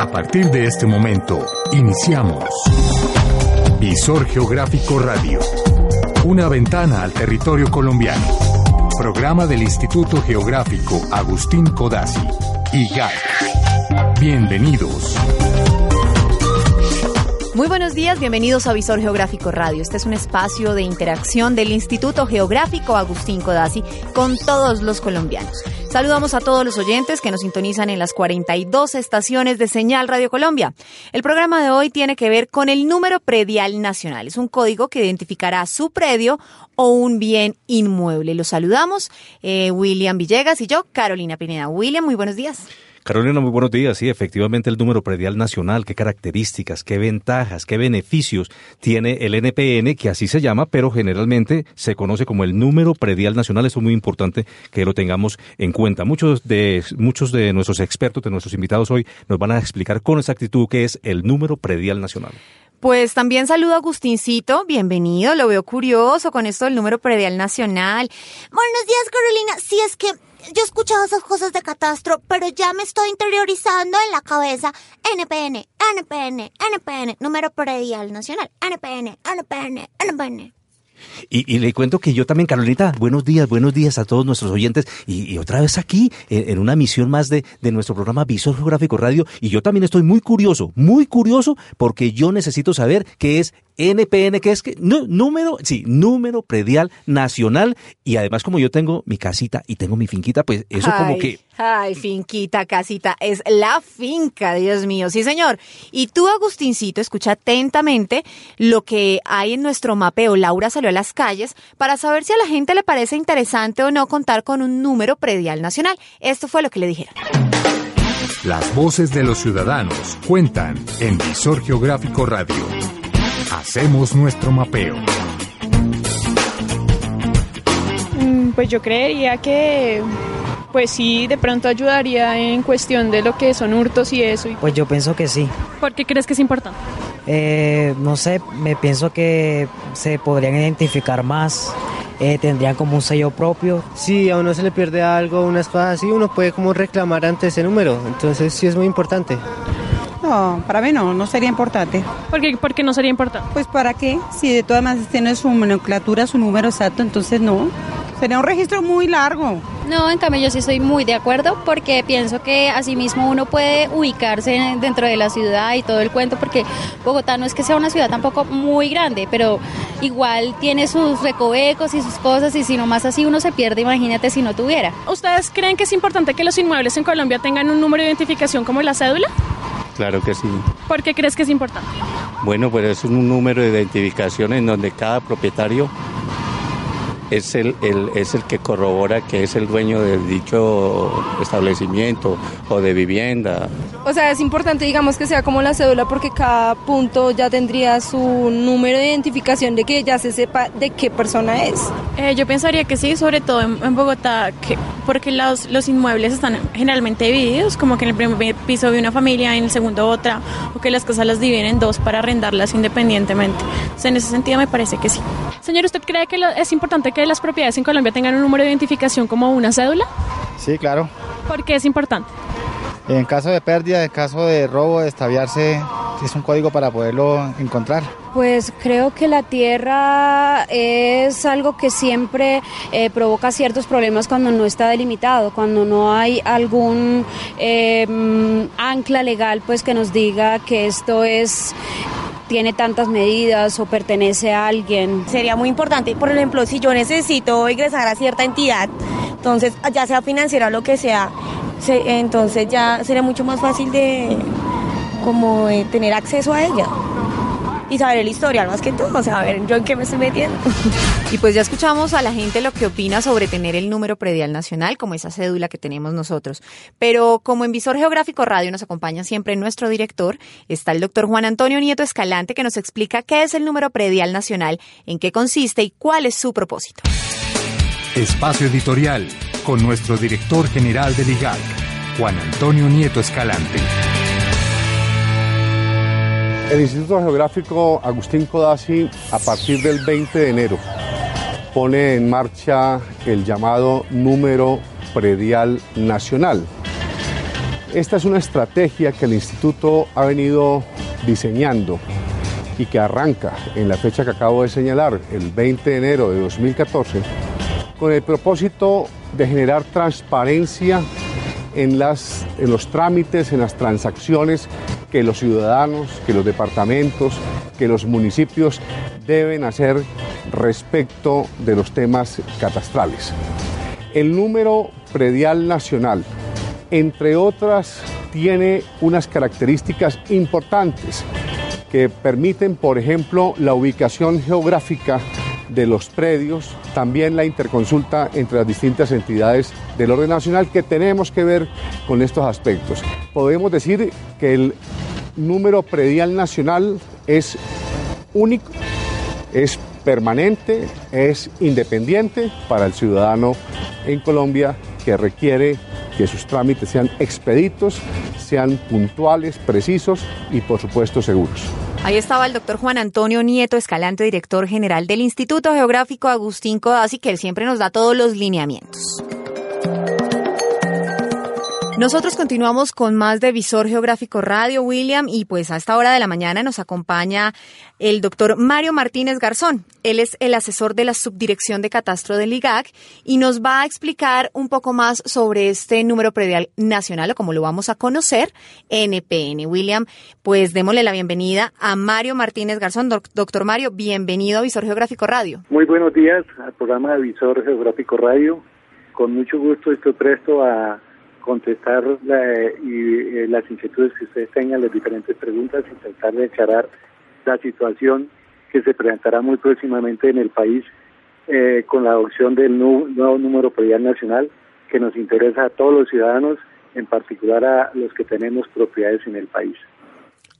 A partir de este momento, iniciamos Visor Geográfico Radio. Una ventana al territorio colombiano. Programa del Instituto Geográfico Agustín Codazzi y GAC. Bienvenidos. Muy buenos días, bienvenidos a Visor Geográfico Radio. Este es un espacio de interacción del Instituto Geográfico Agustín Codazzi con todos los colombianos. Saludamos a todos los oyentes que nos sintonizan en las 42 estaciones de Señal Radio Colombia. El programa de hoy tiene que ver con el número predial nacional. Es un código que identificará su predio o un bien inmueble. Los saludamos, eh, William Villegas y yo, Carolina Pineda. William, muy buenos días. Carolina, muy buenos días. Sí, efectivamente el número predial nacional, qué características, qué ventajas, qué beneficios tiene el NPN, que así se llama, pero generalmente se conoce como el número predial nacional. Eso es muy importante que lo tengamos en cuenta. Muchos de, muchos de nuestros expertos, de nuestros invitados hoy, nos van a explicar con exactitud qué es el número predial nacional. Pues también saludo a Agustincito, bienvenido, lo veo curioso con esto del número predial nacional. Buenos días, Carolina. Sí, es que yo he escuchado esas cosas de catastro, pero ya me estoy interiorizando en la cabeza. NPN, NPN, NPN, número predial nacional. NPN, NPN, NPN. Y, y, le cuento que yo también, Carolita, buenos días, buenos días a todos nuestros oyentes. Y, y otra vez aquí, en, en, una misión más de, de nuestro programa Visor Geográfico Radio. Y yo también estoy muy curioso, muy curioso, porque yo necesito saber qué es NPN, que es que no, número, sí, número predial nacional. Y además, como yo tengo mi casita y tengo mi finquita, pues eso ay, como que. Ay, finquita, casita, es la finca, Dios mío, sí, señor. Y tú, Agustincito, escucha atentamente lo que hay en nuestro mapeo. Laura salió a las calles para saber si a la gente le parece interesante o no contar con un número predial nacional. Esto fue lo que le dijeron. Las voces de los ciudadanos cuentan en Visor Geográfico Radio. Hacemos nuestro mapeo. Pues yo creería que pues sí, de pronto ayudaría en cuestión de lo que son hurtos y eso. Pues yo pienso que sí. ¿Por qué crees que es importante? Eh, no sé, me pienso que se podrían identificar más, eh, tendrían como un sello propio. Si a uno se le pierde algo, unas cosas así, uno puede como reclamar ante ese número, entonces sí es muy importante. No, para mí no, no sería importante. ¿Por qué, ¿Por qué no sería importante? Pues para qué, si de todas maneras tiene su nomenclatura, su número exacto, entonces no. Sería un registro muy largo. No, en cambio yo sí estoy muy de acuerdo porque pienso que asimismo uno puede ubicarse dentro de la ciudad y todo el cuento porque Bogotá no es que sea una ciudad tampoco muy grande, pero igual tiene sus recovecos y sus cosas y si nomás así uno se pierde, imagínate si no tuviera. ¿Ustedes creen que es importante que los inmuebles en Colombia tengan un número de identificación como la cédula? Claro que sí. ¿Por qué crees que es importante? Bueno, pues es un número de identificación en donde cada propietario es el, el, es el que corrobora que es el dueño del dicho establecimiento o de vivienda. O sea, es importante, digamos, que sea como la cédula porque cada punto ya tendría su número de identificación de que ya se sepa de qué persona es. Eh, yo pensaría que sí, sobre todo en, en Bogotá, que, porque los, los inmuebles están generalmente divididos, como que en el primer piso vive una familia, en el segundo otra, o que las casas las dividen en dos para arrendarlas independientemente. Entonces, en ese sentido me parece que sí. Señor, ¿usted cree que lo, es importante que las propiedades en Colombia tengan un número de identificación como una cédula? Sí, claro. ¿Por qué es importante? En caso de pérdida, en caso de robo, de extraviarse, es un código para poderlo encontrar. Pues creo que la tierra es algo que siempre eh, provoca ciertos problemas cuando no está delimitado, cuando no hay algún eh, ancla legal pues que nos diga que esto es tiene tantas medidas o pertenece a alguien. Sería muy importante, por ejemplo, si yo necesito ingresar a cierta entidad, entonces ya sea financiera o lo que sea, se, entonces ya sería mucho más fácil de como de tener acceso a ella y saber el historial más que todo, o sea, a ver yo en qué me estoy metiendo. Y pues ya escuchamos a la gente lo que opina sobre tener el número predial nacional, como esa cédula que tenemos nosotros. Pero como en Visor Geográfico Radio nos acompaña siempre nuestro director, está el doctor Juan Antonio Nieto Escalante, que nos explica qué es el número predial nacional, en qué consiste y cuál es su propósito. Espacio editorial con nuestro director general del IGAC, Juan Antonio Nieto Escalante. El Instituto Geográfico Agustín Codazzi, a partir del 20 de enero, pone en marcha el llamado número predial nacional. Esta es una estrategia que el instituto ha venido diseñando y que arranca en la fecha que acabo de señalar, el 20 de enero de 2014, con el propósito de generar transparencia en, las, en los trámites, en las transacciones que los ciudadanos, que los departamentos, que los municipios deben hacer respecto de los temas catastrales. El número predial nacional, entre otras, tiene unas características importantes que permiten, por ejemplo, la ubicación geográfica de los predios, también la interconsulta entre las distintas entidades del orden nacional que tenemos que ver con estos aspectos. Podemos decir que el número predial nacional es único, es permanente, es independiente para el ciudadano en Colombia que requiere que sus trámites sean expeditos, sean puntuales, precisos y por supuesto seguros. Ahí estaba el doctor Juan Antonio Nieto Escalante, director general del Instituto Geográfico Agustín Codazzi, que él siempre nos da todos los lineamientos. Nosotros continuamos con más de Visor Geográfico Radio, William, y pues a esta hora de la mañana nos acompaña el doctor Mario Martínez Garzón. Él es el asesor de la Subdirección de Catastro del IGAC y nos va a explicar un poco más sobre este número predial nacional o como lo vamos a conocer, NPN. William, pues démosle la bienvenida a Mario Martínez Garzón. Doctor Mario, bienvenido a Visor Geográfico Radio. Muy buenos días al programa de Visor Geográfico Radio. Con mucho gusto estoy presto a contestar la, y, eh, las inquietudes que ustedes tengan, las diferentes preguntas y tratar de aclarar la situación que se presentará muy próximamente en el país eh, con la adopción del nuevo número predial nacional que nos interesa a todos los ciudadanos, en particular a los que tenemos propiedades en el país.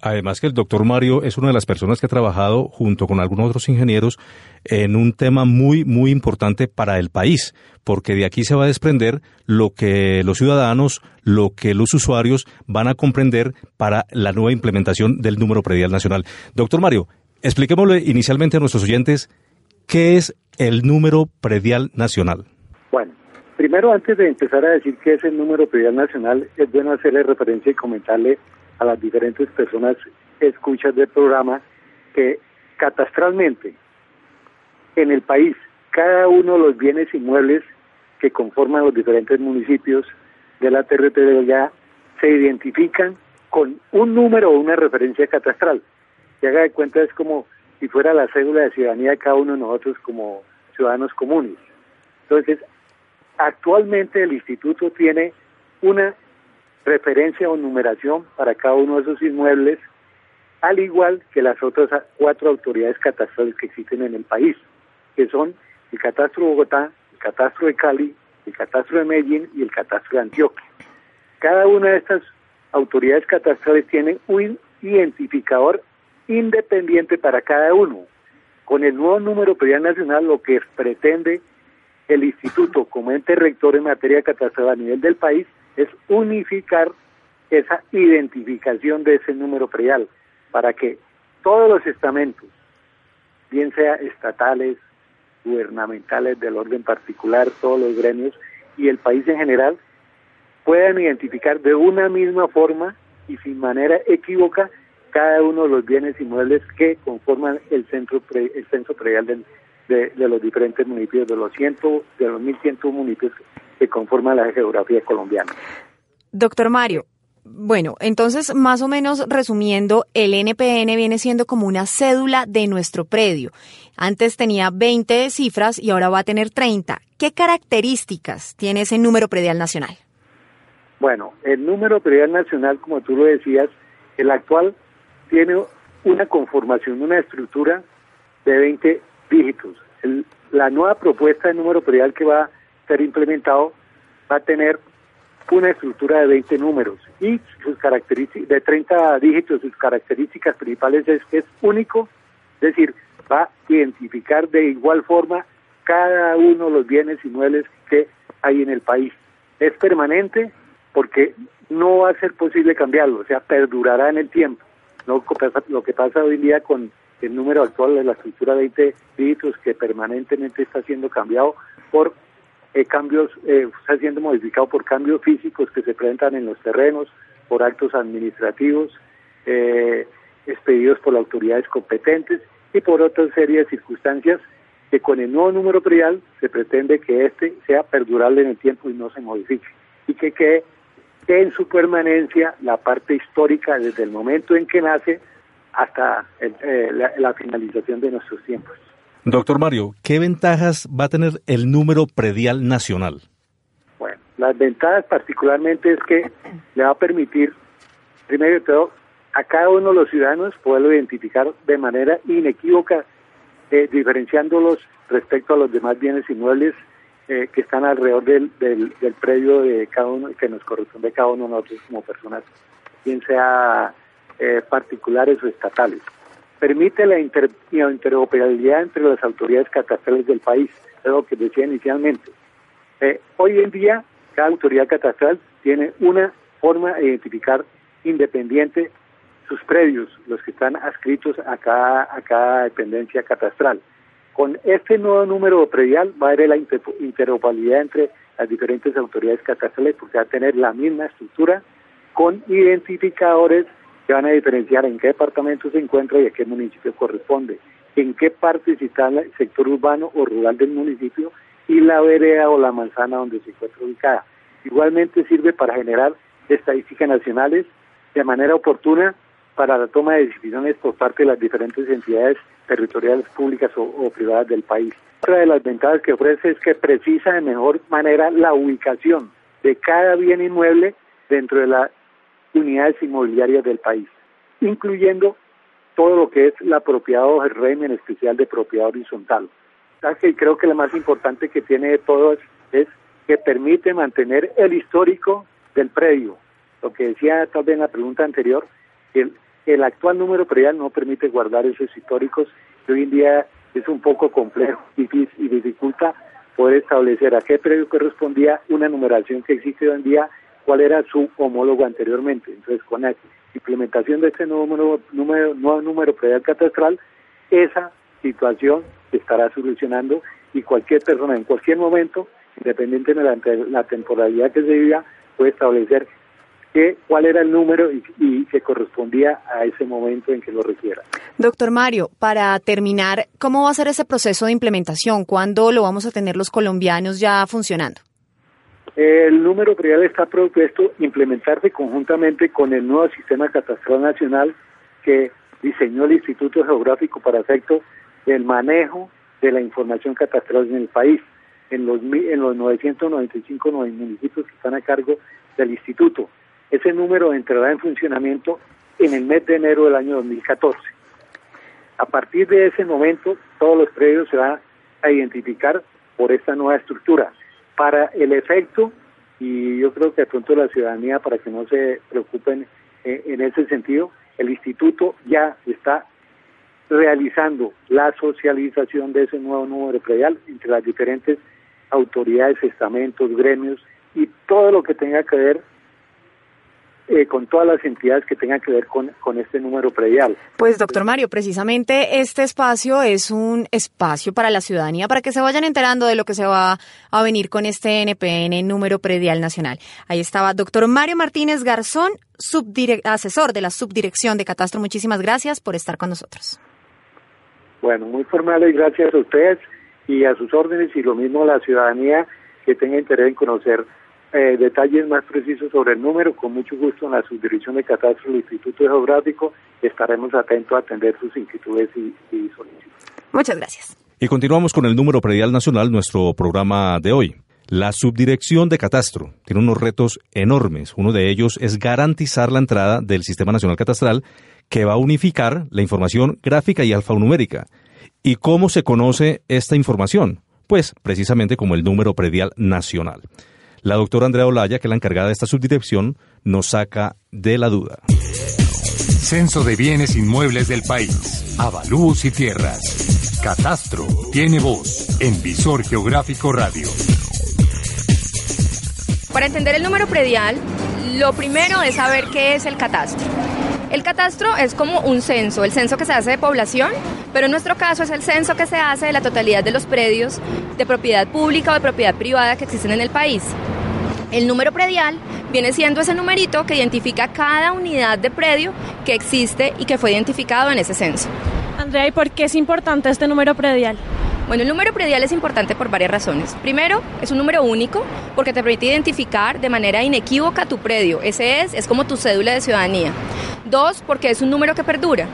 Además que el doctor Mario es una de las personas que ha trabajado junto con algunos otros ingenieros en un tema muy, muy importante para el país, porque de aquí se va a desprender lo que los ciudadanos, lo que los usuarios van a comprender para la nueva implementación del número predial nacional. Doctor Mario, expliquémosle inicialmente a nuestros oyentes qué es el número predial nacional. Bueno, primero antes de empezar a decir qué es el número predial nacional, es bueno hacerle referencia y comentarle a las diferentes personas escuchas del programa que catastralmente en el país cada uno de los bienes inmuebles que conforman los diferentes municipios de la territorialidad se identifican con un número o una referencia catastral. Y haga de cuenta es como si fuera la cédula de ciudadanía de cada uno de nosotros como ciudadanos comunes. Entonces, actualmente el instituto tiene una referencia o numeración para cada uno de esos inmuebles, al igual que las otras cuatro autoridades catastrales que existen en el país, que son el Catastro de Bogotá, el Catastro de Cali, el Catastro de Medellín y el Catastro de Antioquia. Cada una de estas autoridades catastrales tiene un identificador independiente para cada uno. Con el nuevo número predial nacional lo que pretende el instituto como ente rector en materia catastral a nivel del país es unificar esa identificación de ese número predial para que todos los estamentos, bien sea estatales, gubernamentales del orden particular, todos los gremios y el país en general, puedan identificar de una misma forma y sin manera equívoca cada uno de los bienes inmuebles que conforman el centro el censo predial de, de, los diferentes municipios, de los ciento, de los 1100 municipios que conforman la geografía colombiana. Doctor Mario, bueno, entonces más o menos resumiendo, el NPN viene siendo como una cédula de nuestro predio. Antes tenía 20 cifras y ahora va a tener 30. ¿Qué características tiene ese número predial nacional? Bueno, el número predial nacional, como tú lo decías, el actual tiene una conformación, una estructura de 20 dígitos. el- la nueva propuesta de número predial que va a ser implementado va a tener una estructura de 20 números y sus características, de 30 dígitos, sus características principales es que es único, es decir, va a identificar de igual forma cada uno de los bienes inmuebles que hay en el país. Es permanente porque no va a ser posible cambiarlo, o sea, perdurará en el tiempo. No lo que pasa hoy en día con el número actual de la estructura de 20 dígitos que permanentemente está siendo cambiado por eh, cambios, eh, está siendo modificado por cambios físicos que se presentan en los terrenos, por actos administrativos, eh, expedidos por las autoridades competentes y por otra serie de circunstancias que con el nuevo número predial se pretende que este sea perdurable en el tiempo y no se modifique y que quede en su permanencia la parte histórica desde el momento en que nace hasta el- eh, la finalización de nuestros tiempos. Doctor Mario, ¿qué ventajas va a tener el número predial nacional? Bueno, las ventajas particularmente es que le va a permitir, primero de todo, a cada uno de los ciudadanos poderlo identificar de manera inequívoca, eh, diferenciándolos respecto a los demás bienes inmuebles eh, que están alrededor del, del, predio de cada uno, que nos corresponde a cada uno de nosotros como personas, bien sea eh, particulares o estatales. Permite la, inter- interoperabilidad entre las autoridades catastrales del país, es lo que decía inicialmente. Eh, hoy en día, cada autoridad catastral tiene una forma de identificar independiente sus predios, los que están adscritos a cada, a cada dependencia catastral. Con este nuevo número predial va a haber la inter- interoperabilidad entre las diferentes autoridades catastrales porque va a tener la misma estructura con identificadores que van a diferenciar en qué departamento se encuentra y a qué municipio corresponde, en qué parte si está el sector urbano o rural del municipio y la vereda o la manzana donde se encuentra ubicada. Igualmente sirve para generar estadísticas nacionales de manera oportuna para la toma de decisiones por parte de las diferentes entidades territoriales públicas o, o privadas del país. Otra de las ventajas que ofrece es que precisa de mejor manera la ubicación de cada bien inmueble dentro de las unidades inmobiliarias del país, incluyendo todo lo que es la propiedad o el régimen especial de propiedad horizontal. ¿Sabes que creo que lo más importante que tiene de todo es, que permite mantener el histórico del predio. Lo que decía tal vez en la pregunta anterior, el, el actual número predial no permite guardar esos históricos que hoy en día es un poco complejo difícil, y dificulta poder establecer a qué predio correspondía una numeración que existe hoy en día, cuál era su homólogo anteriormente. Entonces, con la implementación de este nuevo número, número, nuevo número predial catastral, esa situación se estará solucionando y cualquier persona en cualquier momento, independiente de la, temporalidad que se viva, puede establecer que, cuál era el número y, y que correspondía a ese momento en que lo requiera. Doctor Mario, para terminar, ¿cómo va a ser ese proceso de implementación? ¿Cuándo lo vamos a tener los colombianos ya funcionando? El número predial está propuesto implementarse conjuntamente con el nuevo sistema catastral nacional que diseñó el Instituto Geográfico para efectos del manejo de la información catastral en el país, en los, en los 995 municipios que están a cargo del instituto. Ese número entrará en funcionamiento en el mes de enero del año 2014. A partir de ese momento, todos los predios se van a identificar por esta nueva estructura. Para el efecto, y yo creo que de pronto la ciudadanía, para que no se preocupen eh, en ese sentido, el instituto ya está realizando la socialización de ese nuevo número predial entre las diferentes autoridades, estamentos, gremios y todo lo que tenga que ver eh, con todas las entidades que tengan que ver con, con este número predial. Pues, doctor Mario, precisamente este espacio es un espacio para la ciudadanía, para que se vayan enterando de lo que se va a venir con este NPN número predial nacional. Ahí estaba doctor Mario Martínez Garzón, asesor de la Subdirección de Catastro. Muchísimas gracias por estar con nosotros. Bueno, muy formal y gracias a ustedes y a sus órdenes y lo mismo a la ciudadanía que tenga interés en conocer eh, detalles más precisos sobre el número, con mucho gusto en la subdirección de catastro del Instituto Geográfico estaremos atentos a atender sus inquietudes y, y solicitudes. Muchas gracias. Y continuamos con el número predial nacional, nuestro programa de hoy. La subdirección de catastro tiene unos retos enormes. Uno de ellos es garantizar la entrada del Sistema Nacional Catastral que va a unificar la información gráfica y alfanumérica ¿Y cómo se conoce esta información? Pues precisamente como el número predial nacional. La doctora Andrea Olaya, que es la encargada de esta subdirección, nos saca de la duda. Censo de bienes inmuebles del país. Avalúos y tierras. Catastro tiene voz en Visor Geográfico Radio. Para entender el número predial, lo primero es saber qué es el catastro. El catastro es como un censo, el censo que se hace de población, pero en nuestro caso es el censo que se hace de la totalidad de los predios de propiedad pública o de propiedad privada que existen en el país. El número predial viene siendo ese numerito que identifica cada unidad de predio que existe y que fue identificado en ese censo. Andrea, ¿y por qué es importante este número predial? Bueno, el número predial es importante por varias razones. Primero, es un número único porque te permite identificar de manera inequívoca tu predio. Ese es, es como tu cédula de ciudadanía. Dos, porque es un número que perdura.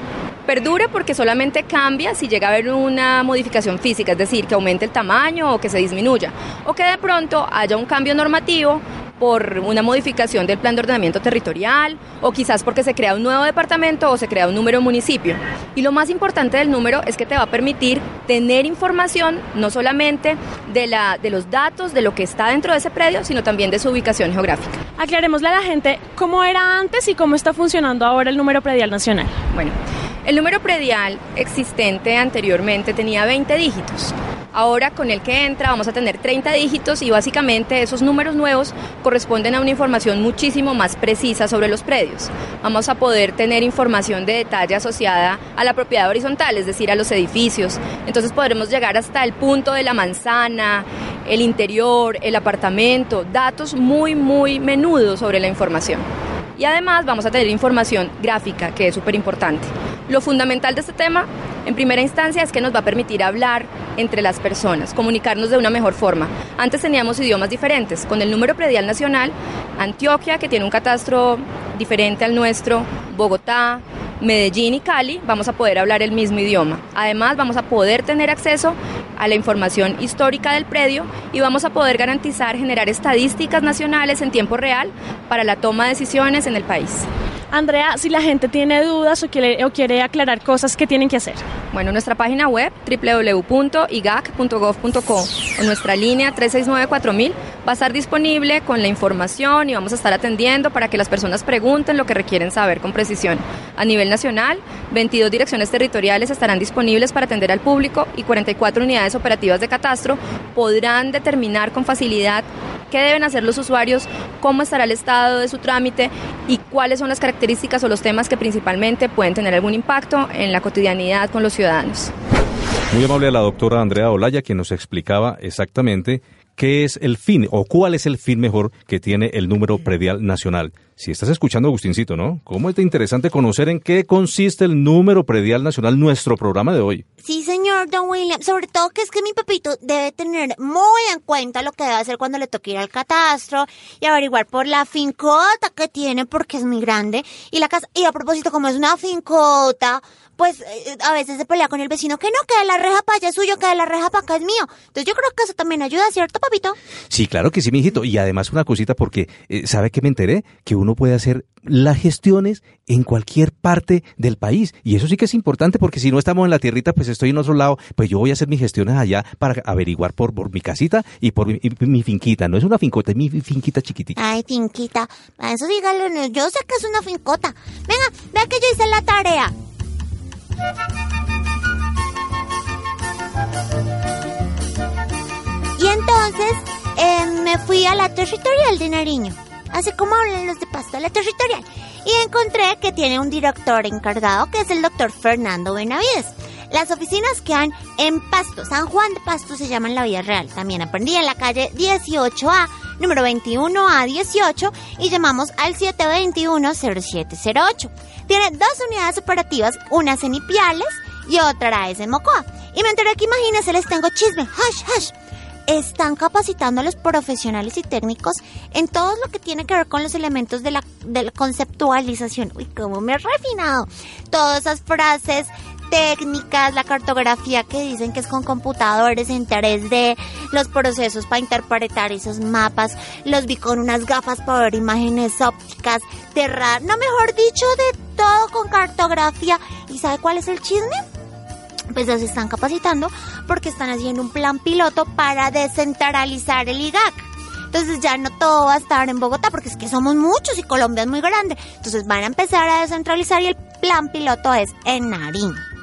Perdura porque solamente cambia si llega a haber una modificación física, es decir, que aumente el tamaño o que se disminuya, o que de pronto haya un cambio normativo por una modificación del plan de ordenamiento territorial o quizás porque se crea un nuevo departamento o se crea un número municipio. Y lo más importante del número es que te va a permitir tener información no solamente de, la, de los datos de lo que está dentro de ese predio, sino también de su ubicación geográfica. Aclarémosle a la gente cómo era antes y cómo está funcionando ahora el número predial nacional. Bueno, el número predial existente anteriormente tenía 20 dígitos. Ahora con el que entra vamos a tener 30 dígitos y básicamente esos números nuevos corresponden a una información muchísimo más precisa sobre los predios. Vamos a poder tener información de detalle asociada a la propiedad horizontal, es decir, a los edificios. Entonces podremos llegar hasta el punto de la manzana, el interior, el apartamento, datos muy, muy menudos sobre la información. Y además vamos a tener información gráfica, que es súper importante. Lo fundamental de este tema, en primera instancia, es que nos va a permitir hablar entre las personas, comunicarnos de una mejor forma. Antes teníamos idiomas diferentes. Con el número predial nacional, Antioquia, que tiene un catastro diferente al nuestro, Bogotá, Medellín y Cali, vamos a poder hablar el mismo idioma. Además, vamos a poder tener acceso a la información histórica del predio y vamos a poder garantizar generar estadísticas nacionales en tiempo real para la toma de decisiones en el país. Andrea, si la gente tiene dudas o quiere, aclarar cosas, ¿qué tienen que hacer? Bueno, nuestra página web www.igac.gov.co o nuestra línea 369-4000 va a estar disponible con la información y vamos a estar atendiendo para que las personas pregunten lo que requieren saber con precisión. A nivel nacional, 22 direcciones territoriales estarán disponibles para atender al público y 44 unidades operativas de catastro podrán determinar con facilidad qué deben hacer los usuarios, cómo estará el estado de su trámite y cuáles son las características o los temas que principalmente pueden tener algún impacto en la cotidianidad con los ciudadanos. Muy amable a la doctora Andrea Olaya, quien nos explicaba exactamente qué es el fin o cuál es el fin mejor que tiene el número predial nacional. Si estás escuchando, Agustincito, ¿no? ¿Cómo es interesante conocer en qué consiste el número predial nacional, nuestro programa de hoy? Sí, señor Don William. Sobre todo que es que mi papito debe tener muy en cuenta lo que debe hacer cuando le toque ir al catastro y averiguar por la fincota que tiene porque es muy grande. Y la casa, y a propósito, como es una fincota, pues eh, a veces se pelea con el vecino que no, que la reja para allá es suyo, que la reja para acá es mío. Entonces yo creo que eso también ayuda, ¿cierto, papito? Sí, claro que sí, mijito. Y además una cosita porque, eh, ¿sabe que me enteré? Que uno puede hacer las gestiones en cualquier parte del país. Y eso sí que es importante porque si no estamos en la tierrita, pues estoy en otro lado, pues yo voy a hacer mis gestiones allá para averiguar por, por mi casita y por mi, y mi finquita. No es una fincota, es mi finquita chiquitita. Ay, finquita. Eso dígalo, no, yo sé que es una fincota. Venga, vea que yo hice la tarea. Y entonces eh, me fui a la territorial de Nariño. Así como hablan los de Pasto, la territorial. Y encontré que tiene un director encargado que es el doctor Fernando Benavides. Las oficinas quedan en Pasto, San Juan de Pasto se llaman La Vía Real. También aprendí en la calle 18A, número 21A18 y llamamos al 721-0708. Tiene dos unidades operativas, una en Ipiales y otra es en Mocoa. Y me enteré que imagínense, les tengo chisme, hash, hash. Están capacitando a los profesionales y técnicos en todo lo que tiene que ver con los elementos de la, de la conceptualización. Uy, cómo me he refinado. Todas esas frases técnicas, la cartografía que dicen que es con computadores en 3D, los procesos para interpretar esos mapas, los vi con unas gafas para ver imágenes ópticas, radar, no mejor dicho, de todo con cartografía. ¿Y sabe cuál es el chisme? pues se están capacitando porque están haciendo un plan piloto para descentralizar el IGAC. Entonces ya no todo va a estar en Bogotá porque es que somos muchos y Colombia es muy grande. Entonces van a empezar a descentralizar y el plan piloto es en Nariño.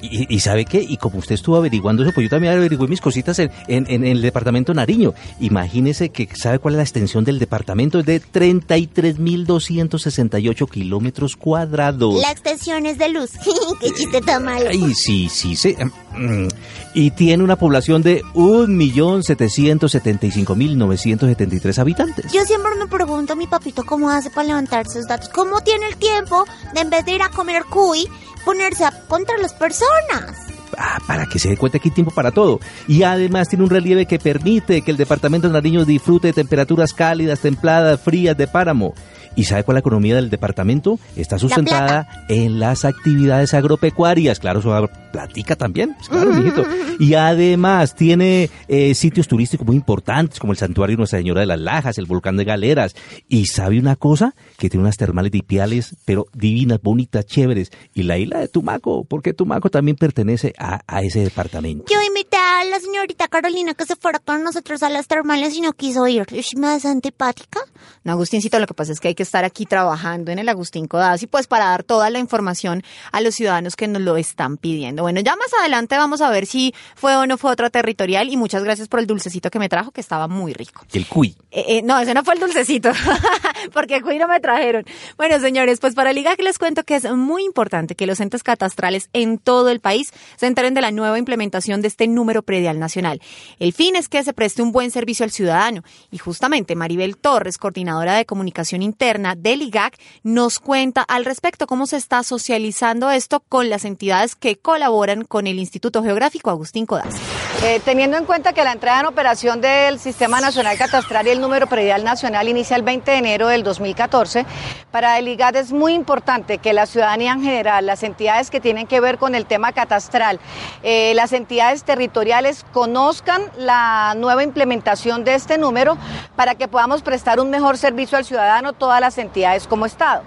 Y, y sabe qué, y como usted estuvo averiguando eso, pues yo también averigué mis cositas en, en- en el departamento de Nariño. Imagínese que sabe cuál es la extensión del departamento, es de 33.268 kilómetros cuadrados. La extensión es de luz. Qué chiste tan malo. Ay, sí, sí, sí. Mm. Y tiene una población de 1.775.973 habitantes. Yo siempre me pregunto a mi papito cómo hace para levantar esos datos. ¿Cómo tiene el tiempo de en vez de ir a comer cuy, ponerse a contra las personas? Ah, para que se dé cuenta que hay tiempo para todo. Y además tiene un relieve que permite que el departamento de Nariño disfrute de temperaturas cálidas, templadas, frías, de páramo. ¿Y sabe cuál la economía del departamento? Está sustentada en las actividades agropecuarias. Claro, eso da platica también. pues claro, mijito. Y además tiene eh, sitios turísticos muy importantes como el Santuario Nuestra Señora de las Lajas, el Volcán de Galeras. Y sabe una cosa, que tiene unas termales dipiales, pero divinas, bonitas, chéveres. Y la isla de Tumaco, porque Tumaco también pertenece a, a ese departamento. Yo invité a la señorita Carolina que se fuera con nosotros a las termales y no quiso ir. Es más antipática. No, Agustincito, lo que pasa es que hay que estar aquí trabajando en el Agustín Codazzi, pues para dar toda la información a los ciudadanos que nos lo están pidiendo. Bueno, ya más adelante vamos a ver si fue o no fue otra territorial y muchas gracias por el dulcecito que me trajo, que estaba muy rico. El cuy. Eh, eh, no, ese no fue el dulcecito, porque cuy no me trajeron. Bueno, señores, pues para Liga que les cuento que es muy importante que los entes catastrales en todo el país se enteren de la nueva implementación de este número predial nacional. El fin es que se preste un buen servicio al ciudadano y justamente Maribel Torres, coordinadora de comunicación interna del IGAC, nos cuenta al respecto cómo se está socializando esto con las entidades que colaboran con el Instituto Geográfico Agustín Codazzi. Eh, teniendo en cuenta que la entrada en operación del Sistema Nacional Catastral y el número predial nacional inicia el 20 de enero del 2014, para el IGAD es muy importante que la ciudadanía en general, las entidades que tienen que ver con el tema catastral, eh, las entidades territoriales conozcan la nueva implementación de este número para que podamos prestar un mejor servicio al ciudadano, todas las entidades como Estado.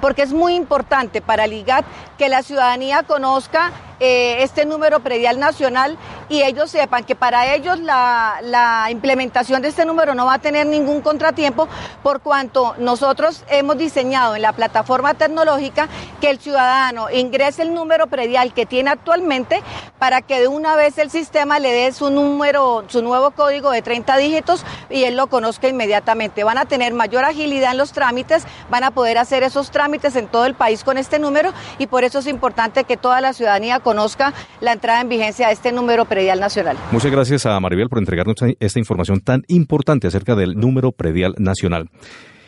Porque es muy importante para el IGAD que la ciudadanía conozca eh, este número predial nacional y ellos sepan que para ellos la, la implementación de este número no va a tener ningún contratiempo por cuanto nosotros hemos diseñado en la plataforma tecnológica que el ciudadano ingrese el número predial que tiene actualmente para que de una vez el sistema le dé su número, su nuevo código de 30 dígitos y él lo conozca inmediatamente. Van a tener mayor agilidad en los trámites, van a poder hacer esos trámites en todo el país con este número y por eso es importante que toda la ciudadanía conozca la entrada en vigencia de este número predial nacional. Muchas gracias a Maribel por entregarnos esta información tan importante acerca del número predial nacional.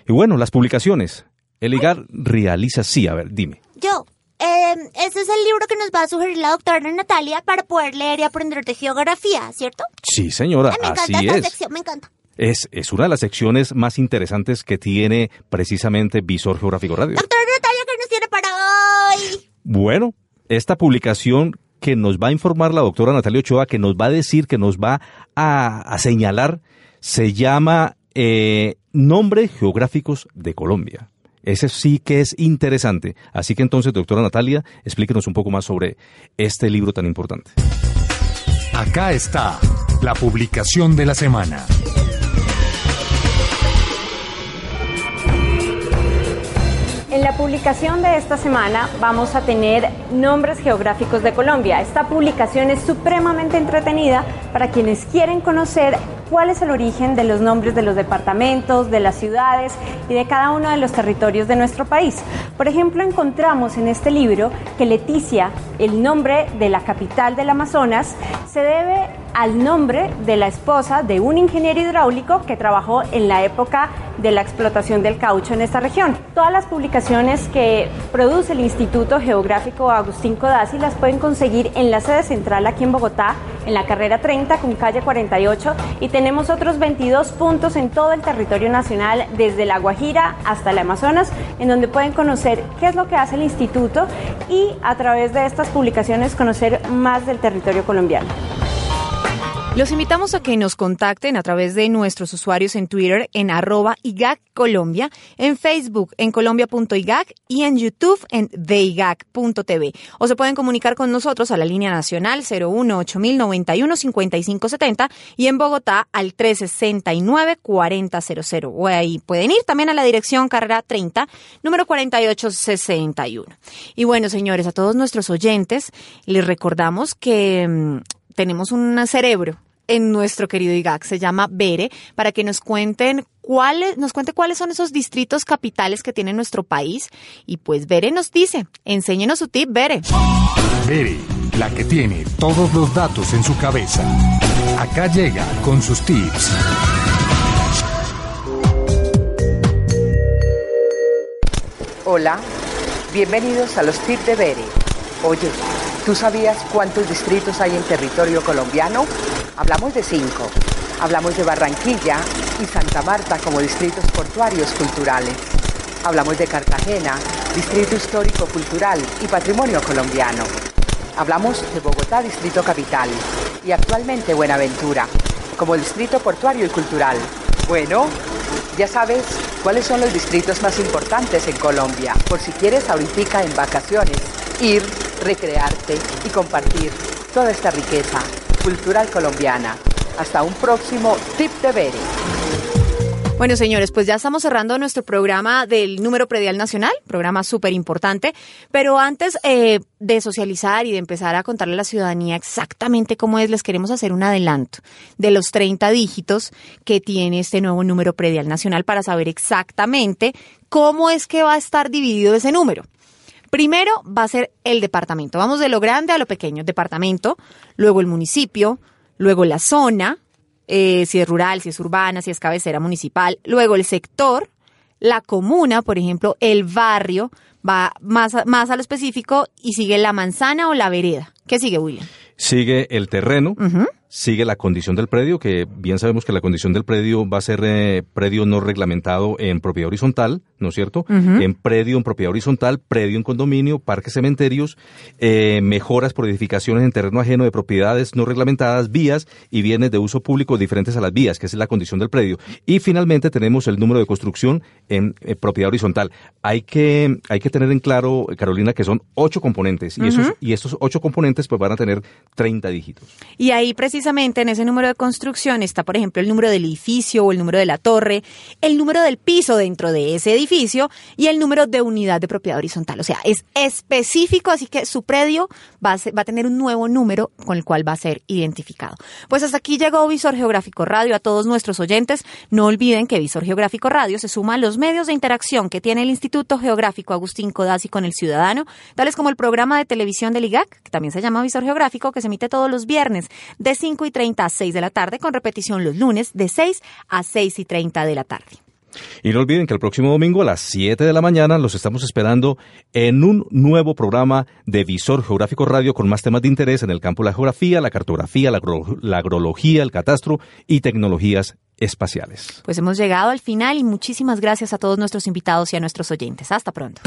Y bueno, las publicaciones. El IGAR realiza, sí, a ver, dime. Yo. Eh, ese es el libro que nos va a sugerir la doctora Natalia para poder leer y aprender de geografía, ¿cierto? Sí, señora, Ay, me encanta así esta es. sección, me encanta. es. Es una de las secciones más interesantes que tiene precisamente Visor Geográfico Radio. Doctora Natalia, ¿qué nos tiene para hoy? Bueno, esta publicación que nos va a informar la doctora Natalia Ochoa, que nos va a decir, que nos va a, señalar, se llama eh, Nombres Geográficos de Colombia. Ese sí que es interesante. Así que entonces, doctora Natalia, explíquenos un poco más sobre este libro tan importante. Acá está la publicación de la semana. En la publicación de esta semana vamos a tener nombres geográficos de Colombia. Esta publicación es supremamente entretenida para quienes quieren conocer cuál es el origen de los nombres de los departamentos, de las ciudades y de cada uno de los territorios de nuestro país. Por ejemplo, encontramos en este libro que Leticia, el nombre de la capital del Amazonas, se debe al nombre de la esposa de un ingeniero hidráulico que trabajó en la época de la explotación del caucho en esta región. Todas las publicaciones que produce el Instituto Geográfico Agustín Codazzi las pueden conseguir en la sede central aquí en Bogotá, en la carrera 30 con calle 48 y tenemos otros 22 puntos en todo el territorio nacional, desde La Guajira hasta el Amazonas, en donde pueden conocer qué es lo que hace el instituto y a través de estas publicaciones conocer más del territorio colombiano. Los invitamos a que nos contacten a través de nuestros usuarios en Twitter en arroba IGAC Colombia, en Facebook en colombia.igac y en YouTube en deigac.tv. O se pueden comunicar con nosotros a la línea nacional 01 8091 5570 y en Bogotá al 369 4000. O ahí pueden ir también a la dirección carrera 30, número 4861. Y bueno, señores, a todos nuestros oyentes les recordamos que mm, tenemos un cerebro en nuestro querido IGAC, se llama Bere, para que nos cuenten cuáles, nos cuente cuáles son esos distritos capitales que tiene nuestro país. Y pues Bere nos dice, enséñenos su tip, Bere. Bere, la que tiene todos los datos en su cabeza. Acá llega con sus tips. Hola, bienvenidos a los tips de Bere. Oye, ¿tú sabías cuántos distritos hay en territorio colombiano? Hablamos de cinco. Hablamos de Barranquilla y Santa Marta como distritos portuarios culturales. Hablamos de Cartagena, distrito histórico cultural y patrimonio colombiano. Hablamos de Bogotá, distrito capital, y actualmente Buenaventura, como distrito portuario y cultural. Bueno, ya sabes cuáles son los distritos más importantes en Colombia, por si quieres ahorita en vacaciones ir, recrearte y compartir toda esta riqueza cultural colombiana. Hasta un próximo Tip de Bere. Bueno, señores, pues ya estamos cerrando nuestro programa del número predial nacional, programa súper importante, pero antes eh, de socializar y de empezar a contarle a la ciudadanía exactamente cómo es, les queremos hacer un adelanto de los 30 dígitos que tiene este nuevo número predial nacional para saber exactamente cómo es que va a estar dividido ese número. Primero va a ser el departamento. Vamos de lo grande a lo pequeño. Departamento, luego el municipio, luego la zona, eh, si es rural, si es urbana, si es cabecera municipal, luego el sector, la comuna, por ejemplo, el barrio, va más, más a lo específico y sigue la manzana o la vereda. ¿Qué sigue, William? Sigue el terreno, sigue la condición del predio, que bien sabemos que la condición del predio va a ser eh, predio no reglamentado en propiedad horizontal, ¿no es cierto? En predio en propiedad horizontal, predio en condominio, parques cementerios, eh, mejoras por edificaciones en terreno ajeno de propiedades no reglamentadas, vías y bienes de uso público diferentes a las vías, que es la condición del predio. Y finalmente tenemos el número de construcción en, propiedad horizontal. Hay que, hay que tener en claro, Carolina, que son ocho componentes y, esos, y estos ocho componentes pues van a tener 30 dígitos. Y ahí precisamente en ese número de construcción está, por ejemplo, el número del edificio o el número de la torre, el número del piso dentro de ese edificio y el número de unidad de propiedad horizontal. O sea, es específico, así que su predio va a, va a tener un nuevo número con el cual va a ser identificado. Pues hasta aquí llegó Visor Geográfico Radio. A todos nuestros oyentes, no olviden que Visor Geográfico Radio se suma a los medios de interacción que tiene el Instituto Geográfico Agustín Codazzi con el ciudadano, tales como el programa de televisión del IGAC, que también se llama Visor Geográfico, que se emite todos los viernes de 5 y 30 a 6 de la tarde, con repetición los lunes de 6 a 6 y 30 de la tarde. Y no olviden que el próximo domingo a las 7 de la mañana los estamos esperando en un nuevo programa de Visor Geográfico Radio con más temas de interés en el campo de la geografía, la cartografía, la, la agrología, el catastro y tecnologías espaciales. Pues hemos llegado al final y muchísimas gracias a todos nuestros invitados y a nuestros oyentes. Hasta pronto.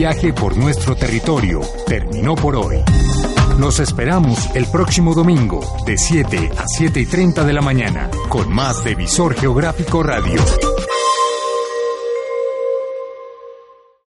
Viaje por nuestro territorio terminó por hoy. Los esperamos el próximo domingo de 7 a 7 y 30 de la mañana con más de Visor Geográfico Radio.